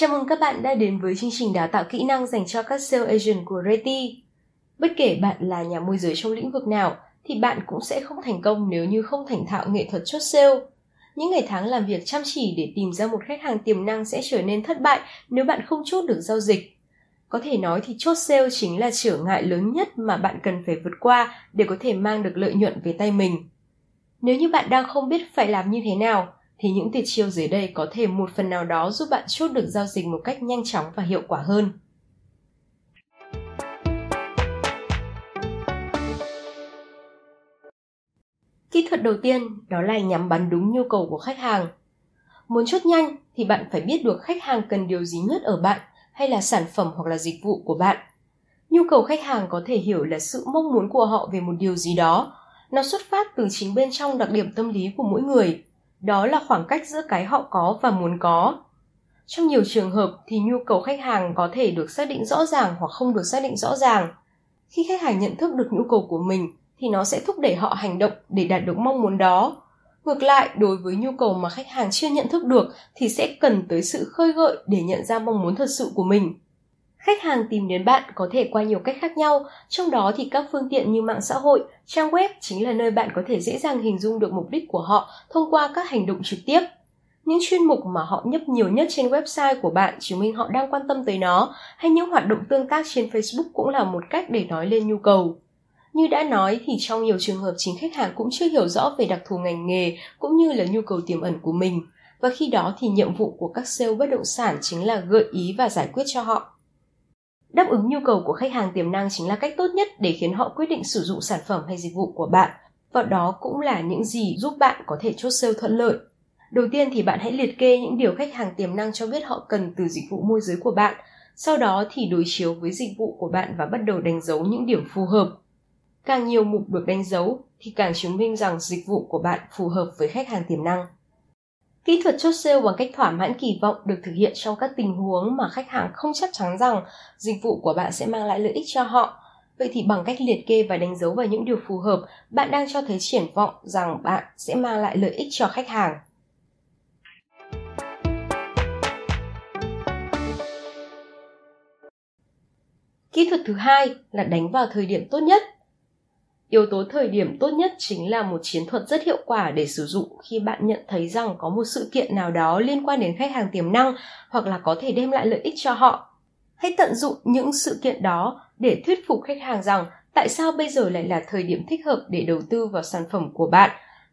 Chào mừng các bạn đã đến với chương trình đào tạo kỹ năng dành cho các sales agent của Reti. Bất kể bạn là nhà môi giới trong lĩnh vực nào, thì bạn cũng sẽ không thành công nếu như không thành thạo nghệ thuật chốt sale. Những ngày tháng làm việc chăm chỉ để tìm ra một khách hàng tiềm năng sẽ trở nên thất bại nếu bạn không chốt được giao dịch. Có thể nói thì chốt sale chính là trở ngại lớn nhất mà bạn cần phải vượt qua để có thể mang được lợi nhuận về tay mình. Nếu như bạn đang không biết phải làm như thế nào, thì những tuyệt chiêu dưới đây có thể một phần nào đó giúp bạn chốt được giao dịch một cách nhanh chóng và hiệu quả hơn. Kỹ thuật đầu tiên đó là nhắm bắn đúng nhu cầu của khách hàng. Muốn chốt nhanh thì bạn phải biết được khách hàng cần điều gì nhất ở bạn hay là sản phẩm hoặc là dịch vụ của bạn. Nhu cầu khách hàng có thể hiểu là sự mong muốn của họ về một điều gì đó. Nó xuất phát từ chính bên trong đặc điểm tâm lý của mỗi người. Đó là khoảng cách giữa cái họ có và muốn có. Trong nhiều trường hợp thì nhu cầu khách hàng có thể được xác định rõ ràng hoặc không được xác định rõ ràng. Khi khách hàng nhận thức được nhu cầu của mình thì nó sẽ thúc đẩy họ hành động để đạt được mong muốn đó. Ngược lại, đối với nhu cầu mà khách hàng chưa nhận thức được thì sẽ cần tới sự khơi gợi để nhận ra mong muốn thật sự của mình. Khách hàng tìm đến bạn có thể qua nhiều cách khác nhau, trong đó thì các phương tiện như mạng xã hội, trang web chính là nơi bạn có thể dễ dàng hình dung được mục đích của họ thông qua các hành động trực tiếp. Những chuyên mục mà họ nhấp nhiều nhất trên website của bạn chứng minh họ đang quan tâm tới nó, hay những hoạt động tương tác trên Facebook cũng là một cách để nói lên nhu cầu. Như đã nói thì trong nhiều trường hợp chính khách hàng cũng chưa hiểu rõ về đặc thù ngành nghề cũng như là nhu cầu tiềm ẩn của mình. Và khi đó thì nhiệm vụ của các sale bất động sản chính là gợi ý và giải quyết cho họ. Đáp ứng nhu cầu của khách hàng tiềm năng chính là cách tốt nhất để khiến họ quyết định sử dụng sản phẩm hay dịch vụ của bạn. Và đó cũng là những gì giúp bạn có thể chốt sale thuận lợi. Đầu tiên thì bạn hãy liệt kê những điều khách hàng tiềm năng cho biết họ cần từ dịch vụ môi giới của bạn. Sau đó thì đối chiếu với dịch vụ của bạn và bắt đầu đánh dấu những điểm phù hợp Càng nhiều mục được đánh dấu thì càng chứng minh rằng dịch vụ của bạn phù hợp với khách hàng tiềm năng. Kỹ thuật chốt sale bằng cách thỏa mãn kỳ vọng được thực hiện trong các tình huống mà khách hàng không chắc chắn rằng dịch vụ của bạn sẽ mang lại lợi ích cho họ. Vậy thì bằng cách liệt kê và đánh dấu vào những điều phù hợp, bạn đang cho thấy triển vọng rằng bạn sẽ mang lại lợi ích cho khách hàng. Kỹ thuật thứ hai là đánh vào thời điểm tốt nhất Yếu tố thời điểm tốt nhất chính là một chiến thuật rất hiệu quả để sử dụng khi bạn nhận thấy rằng có một sự kiện nào đó liên quan đến khách hàng tiềm năng hoặc là có thể đem lại lợi ích cho họ. Hãy tận dụng những sự kiện đó để thuyết phục khách hàng rằng tại sao bây giờ lại là thời điểm thích hợp để đầu tư vào sản phẩm của bạn,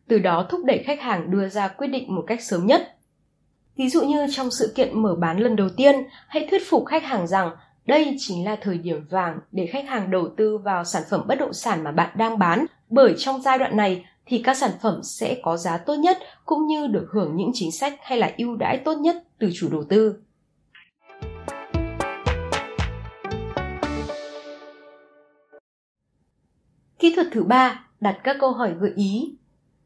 từ đó thúc đẩy khách hàng đưa ra quyết định một cách sớm nhất. Ví dụ như trong sự kiện mở bán lần đầu tiên, hãy thuyết phục khách hàng rằng đây chính là thời điểm vàng để khách hàng đầu tư vào sản phẩm bất động sản mà bạn đang bán, bởi trong giai đoạn này thì các sản phẩm sẽ có giá tốt nhất cũng như được hưởng những chính sách hay là ưu đãi tốt nhất từ chủ đầu tư. Kỹ thuật thứ ba, đặt các câu hỏi gợi ý.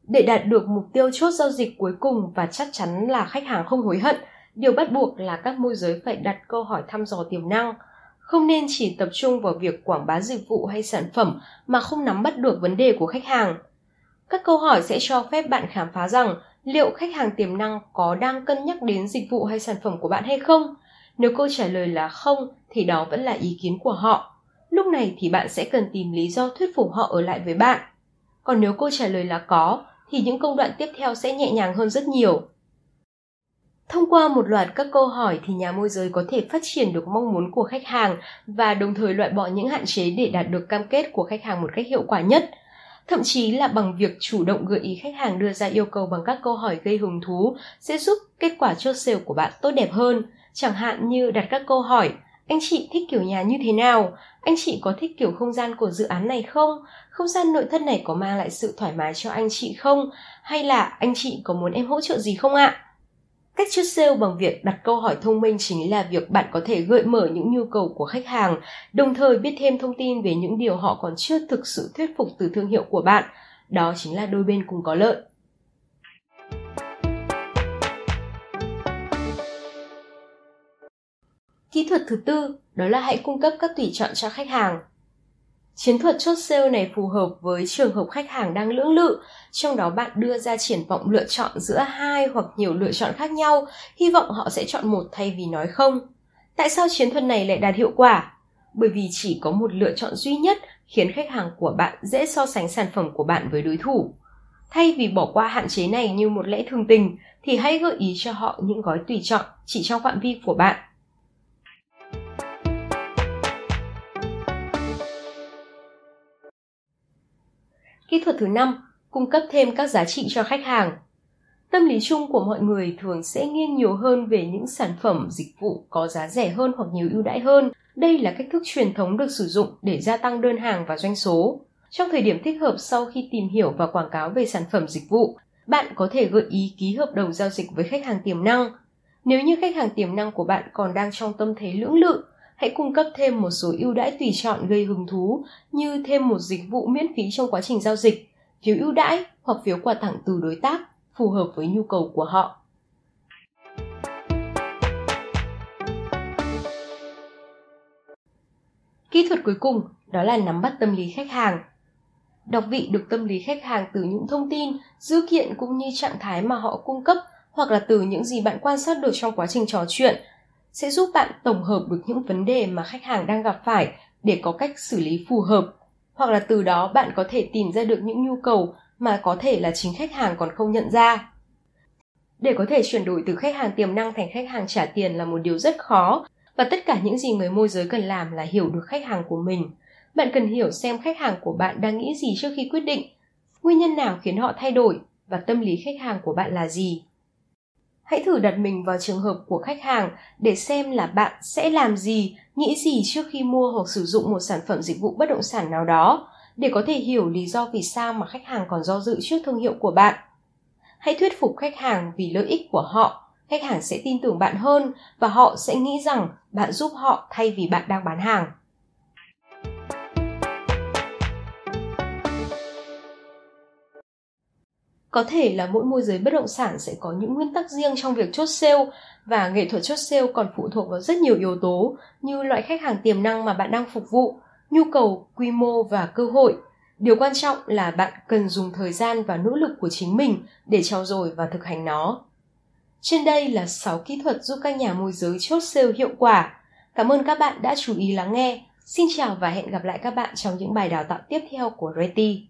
Để đạt được mục tiêu chốt giao dịch cuối cùng và chắc chắn là khách hàng không hối hận, điều bắt buộc là các môi giới phải đặt câu hỏi thăm dò tiềm năng – không nên chỉ tập trung vào việc quảng bá dịch vụ hay sản phẩm mà không nắm bắt được vấn đề của khách hàng. Các câu hỏi sẽ cho phép bạn khám phá rằng liệu khách hàng tiềm năng có đang cân nhắc đến dịch vụ hay sản phẩm của bạn hay không. Nếu câu trả lời là không, thì đó vẫn là ý kiến của họ. Lúc này thì bạn sẽ cần tìm lý do thuyết phục họ ở lại với bạn. Còn nếu câu trả lời là có, thì những công đoạn tiếp theo sẽ nhẹ nhàng hơn rất nhiều. Thông qua một loạt các câu hỏi thì nhà môi giới có thể phát triển được mong muốn của khách hàng và đồng thời loại bỏ những hạn chế để đạt được cam kết của khách hàng một cách hiệu quả nhất. Thậm chí là bằng việc chủ động gợi ý khách hàng đưa ra yêu cầu bằng các câu hỏi gây hứng thú sẽ giúp kết quả chốt sale của bạn tốt đẹp hơn. Chẳng hạn như đặt các câu hỏi, anh chị thích kiểu nhà như thế nào? Anh chị có thích kiểu không gian của dự án này không? Không gian nội thất này có mang lại sự thoải mái cho anh chị không? Hay là anh chị có muốn em hỗ trợ gì không ạ? Cách chốt sale bằng việc đặt câu hỏi thông minh chính là việc bạn có thể gợi mở những nhu cầu của khách hàng, đồng thời biết thêm thông tin về những điều họ còn chưa thực sự thuyết phục từ thương hiệu của bạn. Đó chính là đôi bên cùng có lợi. Kỹ thuật thứ tư đó là hãy cung cấp các tùy chọn cho khách hàng. Chiến thuật chốt sale này phù hợp với trường hợp khách hàng đang lưỡng lự, trong đó bạn đưa ra triển vọng lựa chọn giữa hai hoặc nhiều lựa chọn khác nhau, hy vọng họ sẽ chọn một thay vì nói không. Tại sao chiến thuật này lại đạt hiệu quả? Bởi vì chỉ có một lựa chọn duy nhất khiến khách hàng của bạn dễ so sánh sản phẩm của bạn với đối thủ. Thay vì bỏ qua hạn chế này như một lẽ thường tình, thì hãy gợi ý cho họ những gói tùy chọn chỉ trong phạm vi của bạn. Kỹ thuật thứ năm, cung cấp thêm các giá trị cho khách hàng. Tâm lý chung của mọi người thường sẽ nghiêng nhiều hơn về những sản phẩm, dịch vụ có giá rẻ hơn hoặc nhiều ưu đãi hơn. Đây là cách thức truyền thống được sử dụng để gia tăng đơn hàng và doanh số. Trong thời điểm thích hợp sau khi tìm hiểu và quảng cáo về sản phẩm dịch vụ, bạn có thể gợi ý ký hợp đồng giao dịch với khách hàng tiềm năng. Nếu như khách hàng tiềm năng của bạn còn đang trong tâm thế lưỡng lự, hãy cung cấp thêm một số ưu đãi tùy chọn gây hứng thú như thêm một dịch vụ miễn phí trong quá trình giao dịch, phiếu ưu đãi hoặc phiếu quà tặng từ đối tác phù hợp với nhu cầu của họ. Kỹ thuật cuối cùng đó là nắm bắt tâm lý khách hàng. Đọc vị được tâm lý khách hàng từ những thông tin, dữ kiện cũng như trạng thái mà họ cung cấp hoặc là từ những gì bạn quan sát được trong quá trình trò chuyện sẽ giúp bạn tổng hợp được những vấn đề mà khách hàng đang gặp phải để có cách xử lý phù hợp. Hoặc là từ đó bạn có thể tìm ra được những nhu cầu mà có thể là chính khách hàng còn không nhận ra. Để có thể chuyển đổi từ khách hàng tiềm năng thành khách hàng trả tiền là một điều rất khó và tất cả những gì người môi giới cần làm là hiểu được khách hàng của mình. Bạn cần hiểu xem khách hàng của bạn đang nghĩ gì trước khi quyết định, nguyên nhân nào khiến họ thay đổi và tâm lý khách hàng của bạn là gì hãy thử đặt mình vào trường hợp của khách hàng để xem là bạn sẽ làm gì, nghĩ gì trước khi mua hoặc sử dụng một sản phẩm dịch vụ bất động sản nào đó để có thể hiểu lý do vì sao mà khách hàng còn do dự trước thương hiệu của bạn. Hãy thuyết phục khách hàng vì lợi ích của họ. Khách hàng sẽ tin tưởng bạn hơn và họ sẽ nghĩ rằng bạn giúp họ thay vì bạn đang bán hàng. Có thể là mỗi môi giới bất động sản sẽ có những nguyên tắc riêng trong việc chốt sale và nghệ thuật chốt sale còn phụ thuộc vào rất nhiều yếu tố như loại khách hàng tiềm năng mà bạn đang phục vụ, nhu cầu, quy mô và cơ hội. Điều quan trọng là bạn cần dùng thời gian và nỗ lực của chính mình để trau dồi và thực hành nó. Trên đây là 6 kỹ thuật giúp các nhà môi giới chốt sale hiệu quả. Cảm ơn các bạn đã chú ý lắng nghe. Xin chào và hẹn gặp lại các bạn trong những bài đào tạo tiếp theo của Reti.